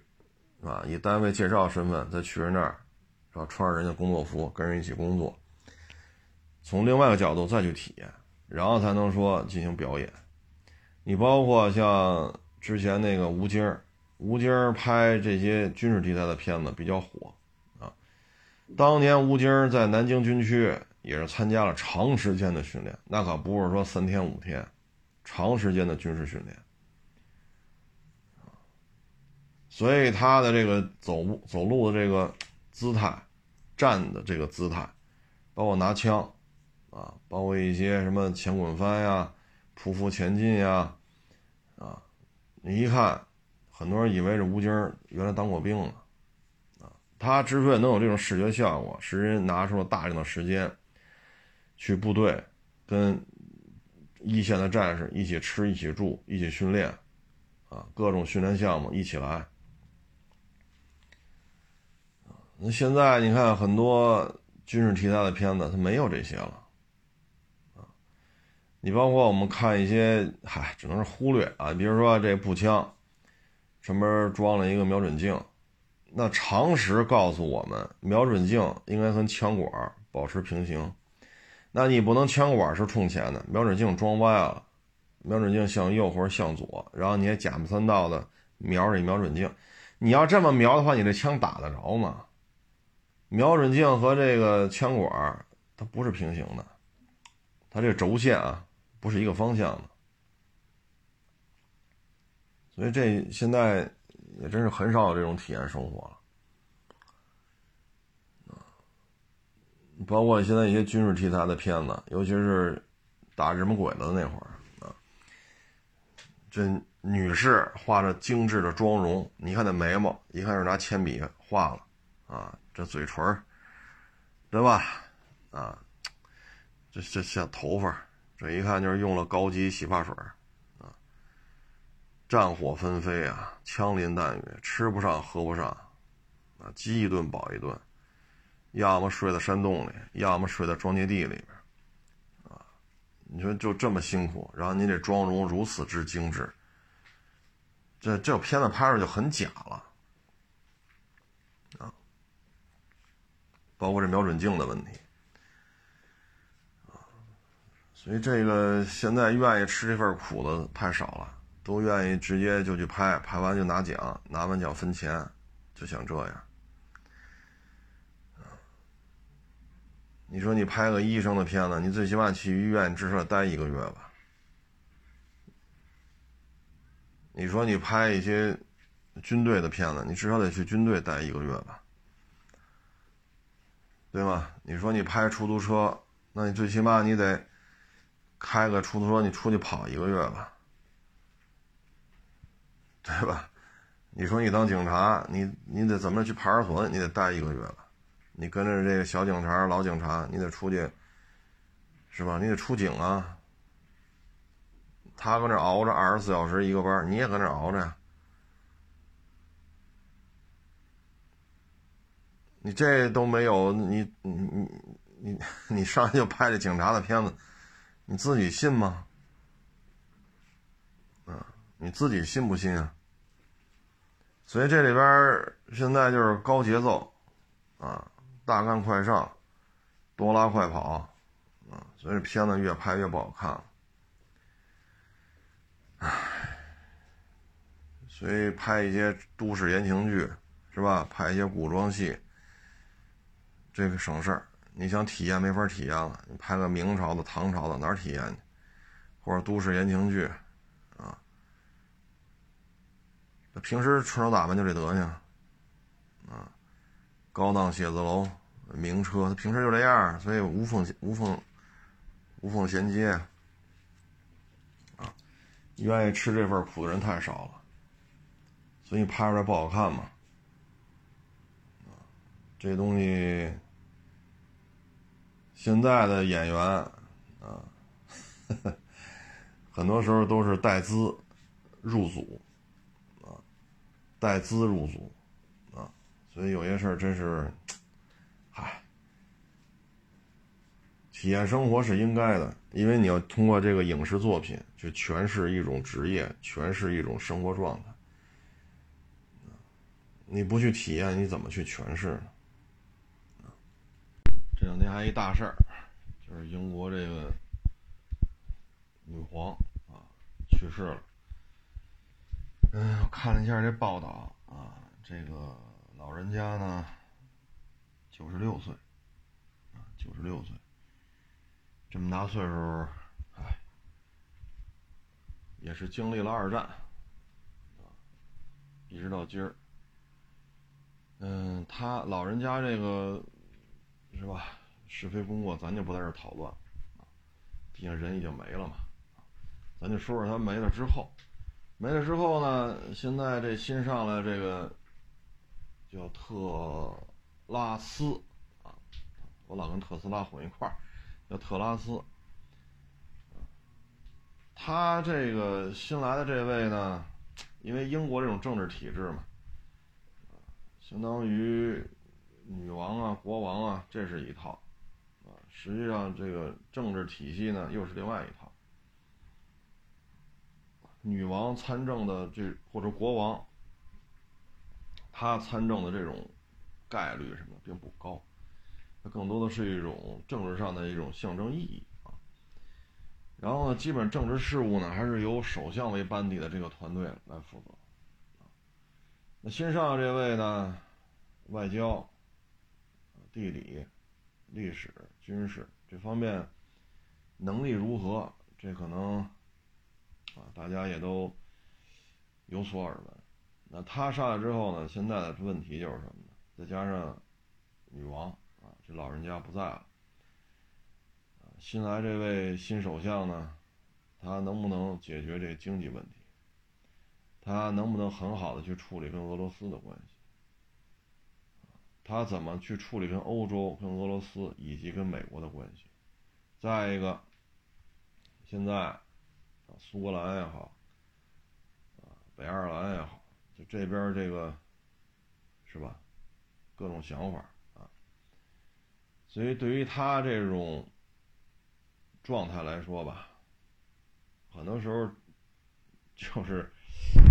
啊，以单位介绍身份再去人那儿，是吧？穿着人家工作服跟人一起工作，从另外一个角度再去体验，然后才能说进行表演。你包括像之前那个吴京，吴京拍这些军事题材的片子比较火。当年吴京在南京军区也是参加了长时间的训练，那可不是说三天五天，长时间的军事训练。所以他的这个走走路的这个姿态，站的这个姿态，包括拿枪，啊，包括一些什么前滚翻呀、匍匐前进呀，啊，你一看，很多人以为这吴京原来当过兵呢，啊，他之所以能有这种视觉效果，是人拿出了大量的时间，去部队跟一线的战士一起吃、一起住、一起训练，啊，各种训练项目一起来。那现在你看很多军事题材的片子，它没有这些了，你包括我们看一些，嗨，只能是忽略啊。比如说这步枪，上面装了一个瞄准镜，那常识告诉我们，瞄准镜应该跟枪管保持平行，那你不能枪管是冲前的，瞄准镜装歪了，瞄准镜向右或者向左，然后你也假模三道的瞄着瞄准镜，你要这么瞄的话，你这枪打得着吗？瞄准镜和这个枪管它不是平行的，它这个轴线啊不是一个方向的，所以这现在也真是很少有这种体验生活了，包括现在一些军事题材的片子，尤其是打日本鬼子那会儿啊，这女士画着精致的妆容，你看那眉毛，一看是拿铅笔画了啊。这嘴唇对吧？啊，这这像头发，这一看就是用了高级洗发水。战火纷飞啊，枪林弹雨，吃不上喝不上，啊，饥一顿饱一顿，要么睡在山洞里，要么睡在庄稼地里边，啊，你说就这么辛苦，然后你这妆容如此之精致，这这片子拍出就很假了。啊包括这瞄准镜的问题，啊所以这个现在愿意吃这份苦的太少了，都愿意直接就去拍，拍完就拿奖，拿完奖分钱，就想这样。你说你拍个医生的片子，你最起码去医院至少待一个月吧。你说你拍一些军队的片子，你至少得去军队待一个月吧，对吧？你说你拍出租车，那你最起码你得开个出租车，你出去跑一个月吧，对吧？你说你当警察，你你得怎么去派出所，你得待一个月吧。你跟着这个小警察、老警察，你得出去，是吧？你得出警啊。他搁那熬着二十四小时一个班，你也搁那熬着呀。你这都没有，你你你你你上来就拍这警察的片子，你自己信吗？你自己信不信啊？所以这里边现在就是高节奏，啊。大干快上，多拉快跑，啊，所以片子越拍越不好看了，唉，所以拍一些都市言情剧，是吧？拍一些古装戏，这个省事儿。你想体验没法体验了，你拍个明朝的、唐朝的哪体验去？或者都市言情剧，啊，那平时穿着打扮就这德行，啊。高档写字楼，名车，他平时就这样，所以无缝无缝无缝衔接啊！愿意吃这份苦的人太少了，所以拍出来不好看嘛。这东西现在的演员啊，很多时候都是带资入组，带资入组。啊所以有些事儿真是，嗨，体验生活是应该的，因为你要通过这个影视作品去诠释一种职业，诠释一种生活状态。你不去体验，你怎么去诠释呢？这两天还一大事儿，就是英国这个女皇啊去世了。嗯，我看了一下这报道啊，这个。老人家呢，九十六岁，啊，九十六岁，这么大岁数，哎，也是经历了二战，啊，一直到今儿，嗯，他老人家这个是吧？是非功过，咱就不在这讨论，啊，毕竟人已经没了嘛，咱就说说他没了之后，没了之后呢，现在这新上来这个。叫特拉斯啊，我老跟特斯拉混一块，叫特拉斯。他这个新来的这位呢，因为英国这种政治体制嘛，相当于女王啊、国王啊，这是一套啊。实际上，这个政治体系呢，又是另外一套。女王参政的这或者国王。他参政的这种概率什么并不高，它更多的是一种政治上的一种象征意义啊。然后呢，基本政治事务呢还是由首相为班底的这个团队来负责。那新上这位呢，外交、地理、历史、军事这方面能力如何？这可能啊，大家也都有所耳闻。那他上来之后呢？现在的问题就是什么呢？再加上女王啊，这老人家不在了，新来这位新首相呢，他能不能解决这经济问题？他能不能很好的去处理跟俄罗斯的关系？他怎么去处理跟欧洲、跟俄罗斯以及跟美国的关系？再一个，现在苏格兰也好，啊，北爱尔兰也好。就这边这个，是吧？各种想法啊，所以对于他这种状态来说吧，很多时候就是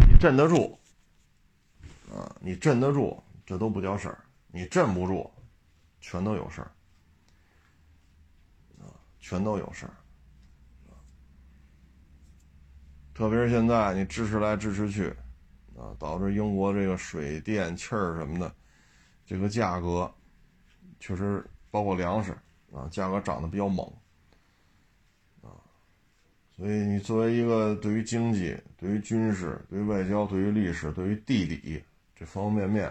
你镇得住啊，你镇得住，这都不叫事儿；你镇不住，全都有事儿啊，全都有事儿特别是现在你支持来支持去，啊，导致英国这个水电气儿什么的，这个价格确实包括粮食啊，价格涨得比较猛，啊，所以你作为一个对于经济、对于军事、对于外交、对于历史、对于地理这方方面面，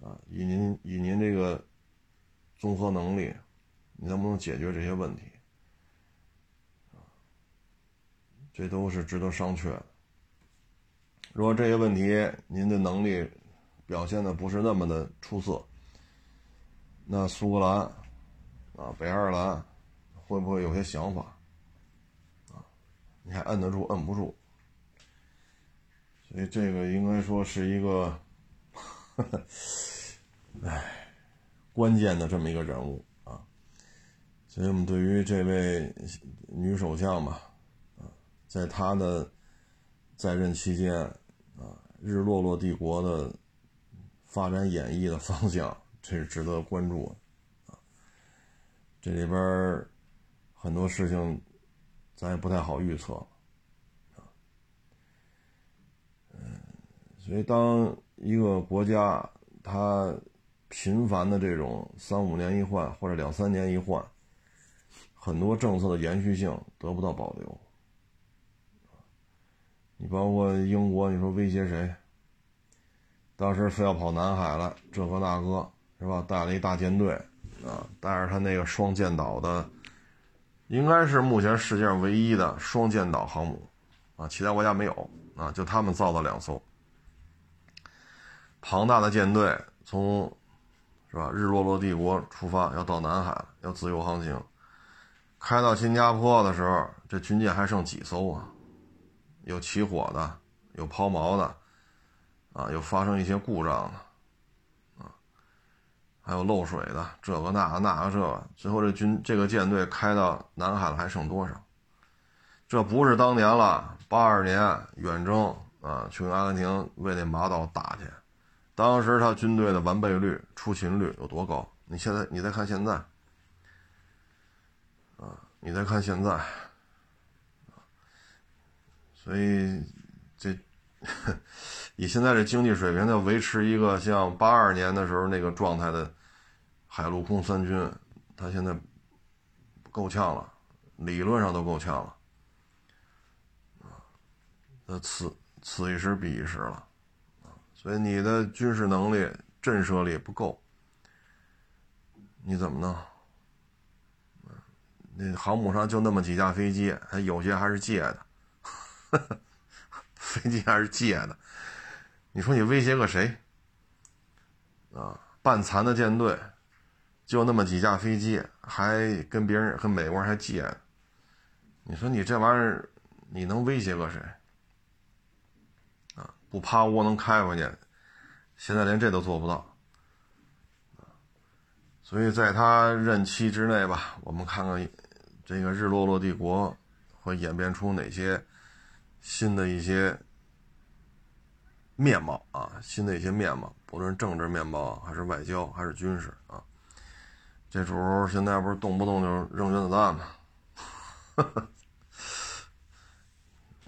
啊，以您以您这个综合能力，你能不能解决这些问题？这都是值得商榷。如果这些问题您的能力表现的不是那么的出色，那苏格兰啊、北爱尔兰会不会有些想法啊？你还摁得住摁不住？所以这个应该说是一个，唉，关键的这么一个人物啊。所以我们对于这位女首相嘛。在他的在任期间，啊，日落落帝国的发展演绎的方向，这是值得关注的，啊，这里边很多事情咱也不太好预测，啊，嗯，所以当一个国家它频繁的这种三五年一换或者两三年一换，很多政策的延续性得不到保留。你包括英国，你说威胁谁？当时非要跑南海了，这个那个是吧？带了一大舰队啊，带着他那个双舰岛的，应该是目前世界上唯一的双舰岛航母啊，其他国家没有啊，就他们造的两艘。庞大的舰队从是吧日落落帝国出发，要到南海，要自由航行。开到新加坡的时候，这军舰还剩几艘啊？有起火的，有抛锚的，啊，有发生一些故障的，啊，还有漏水的，这个那个那个这个，最后这军这个舰队开到南海了，还剩多少？这不是当年了，八二年远征啊，去阿根廷为那马岛打去，当时他军队的完备率、出勤率有多高？你现在你再看现在，啊，你再看现在。所以，这 以现在这经济水平，要维持一个像八二年的时候那个状态的海陆空三军，他现在够呛了，理论上都够呛了，啊，那此此一时彼一时了，啊，所以你的军事能力、震慑力不够，你怎么弄？那航母上就那么几架飞机，还有些还是借的。飞机还是借的，你说你威胁个谁？啊，半残的舰队，就那么几架飞机，还跟别人、跟美国人还借，你说你这玩意儿，你能威胁个谁？啊，不趴窝能开回去，现在连这都做不到。所以在他任期之内吧，我们看看这个日落落帝国会演变出哪些。新的一些面貌啊，新的一些面貌，不论政治面貌还是外交还是军事啊，这主现在不是动不动就扔原子弹吗？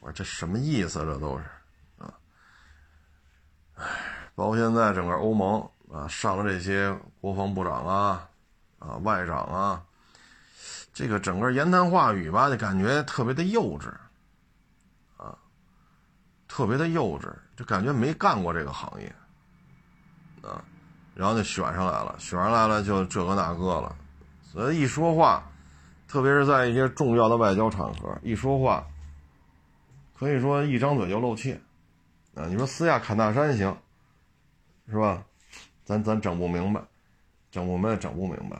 我这什么意思？这都是啊，哎，包括现在整个欧盟啊，上了这些国防部长啊，啊外长啊，这个整个言谈话语吧，就感觉特别的幼稚。特别的幼稚，就感觉没干过这个行业，啊，然后就选上来了，选上来了就这个那个了，所以一说话，特别是在一些重要的外交场合，一说话，可以说一张嘴就露怯，啊，你说私下侃大山行，是吧？咱咱整不明白，整不明白，整不明白，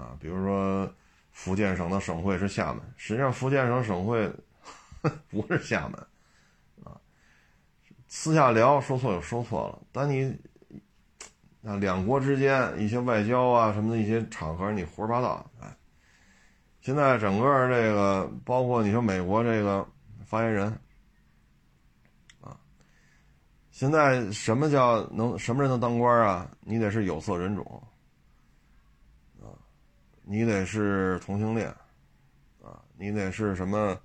啊，比如说福建省的省会是厦门，实际上福建省省会 不是厦门。私下聊说错就说错了，但你啊两国之间一些外交啊什么的一些场合，你胡说八道，哎，现在整个这个包括你说美国这个发言人啊，现在什么叫能什么人能当官啊？你得是有色人种啊，你得是同性恋啊，你得是什么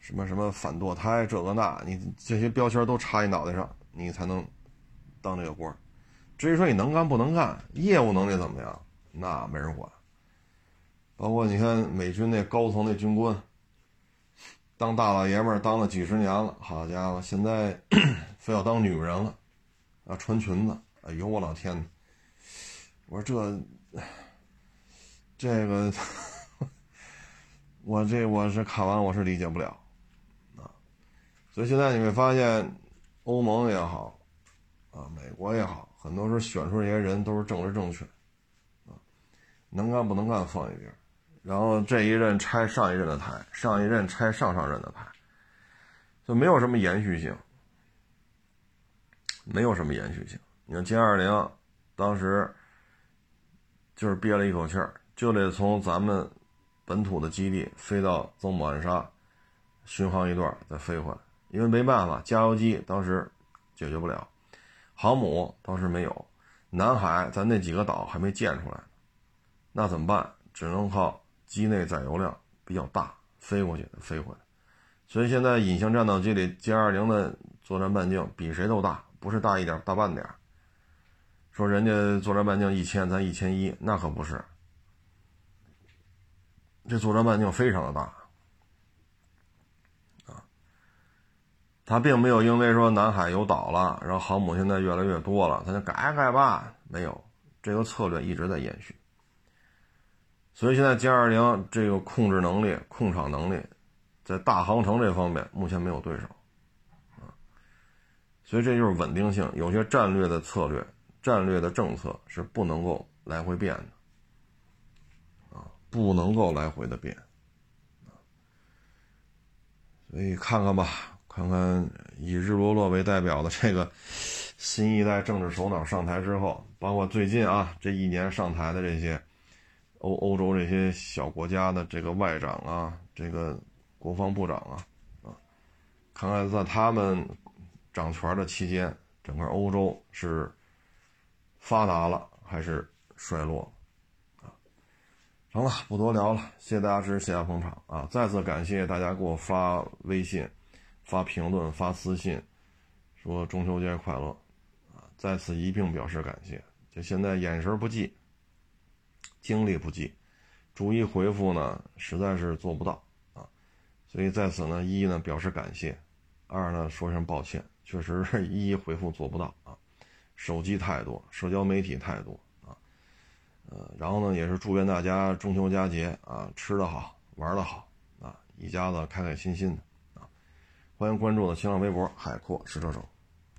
什么什么反堕胎这个那，你这些标签都插你脑袋上，你才能当这个官。至于说你能干不能干，业务能力怎么样，那没人管。包括你看美军那高层那军官，当大老爷们儿当了几十年了，好家伙，现在 非要当女人了，啊，穿裙子，哎呦我老天！我说这这个，我这我是看完我是理解不了，所以现在你会发现，欧盟也好，啊，美国也好，很多时候选出这些人都是政治正确，啊，能干不能干放一边。然后这一任拆上一任的台，上一任拆上上任的台，就没有什么延续性，没有什么延续性。你看歼二零，当时就是憋了一口气儿，就得从咱们本土的基地飞到曾母暗沙，巡航一段再飞回来，因为没办法，加油机当时解决不了，航母当时没有，南海咱那几个岛还没建出来，那怎么办？只能靠。机内载油量比较大，飞过去飞回来，所以现在隐形战斗机里歼二零的作战半径比谁都大，不是大一点大半点。说人家作战半径一千，咱一千一，那可不是。这作战半径非常的大他并没有因为说南海有岛了，然后航母现在越来越多了，他就改改吧，没有，这个策略一直在延续。所以现在歼二零这个控制能力、控场能力，在大航程这方面目前没有对手，啊，所以这就是稳定性。有些战略的策略、战略的政策是不能够来回变的，啊，不能够来回的变，所以看看吧，看看以日落落为代表的这个新一代政治首脑上台之后，包括最近啊这一年上台的这些。欧欧洲这些小国家的这个外长啊，这个国防部长啊，啊，看看在他们掌权的期间，整个欧洲是发达了还是衰落啊？成了，不多聊了，谢谢大家支持，谢谢捧场啊！再次感谢大家给我发微信、发评论、发私信，说中秋节快乐啊！在此一并表示感谢，就现在眼神不济。精力不济，逐一回复呢，实在是做不到啊，所以在此呢，一呢表示感谢，二呢说声抱歉，确实一一回复做不到啊，手机太多，社交媒体太多啊，呃，然后呢，也是祝愿大家中秋佳节啊，吃得好，玩得好啊，一家子开开心心的，欢迎关注我的新浪微博海阔试车手。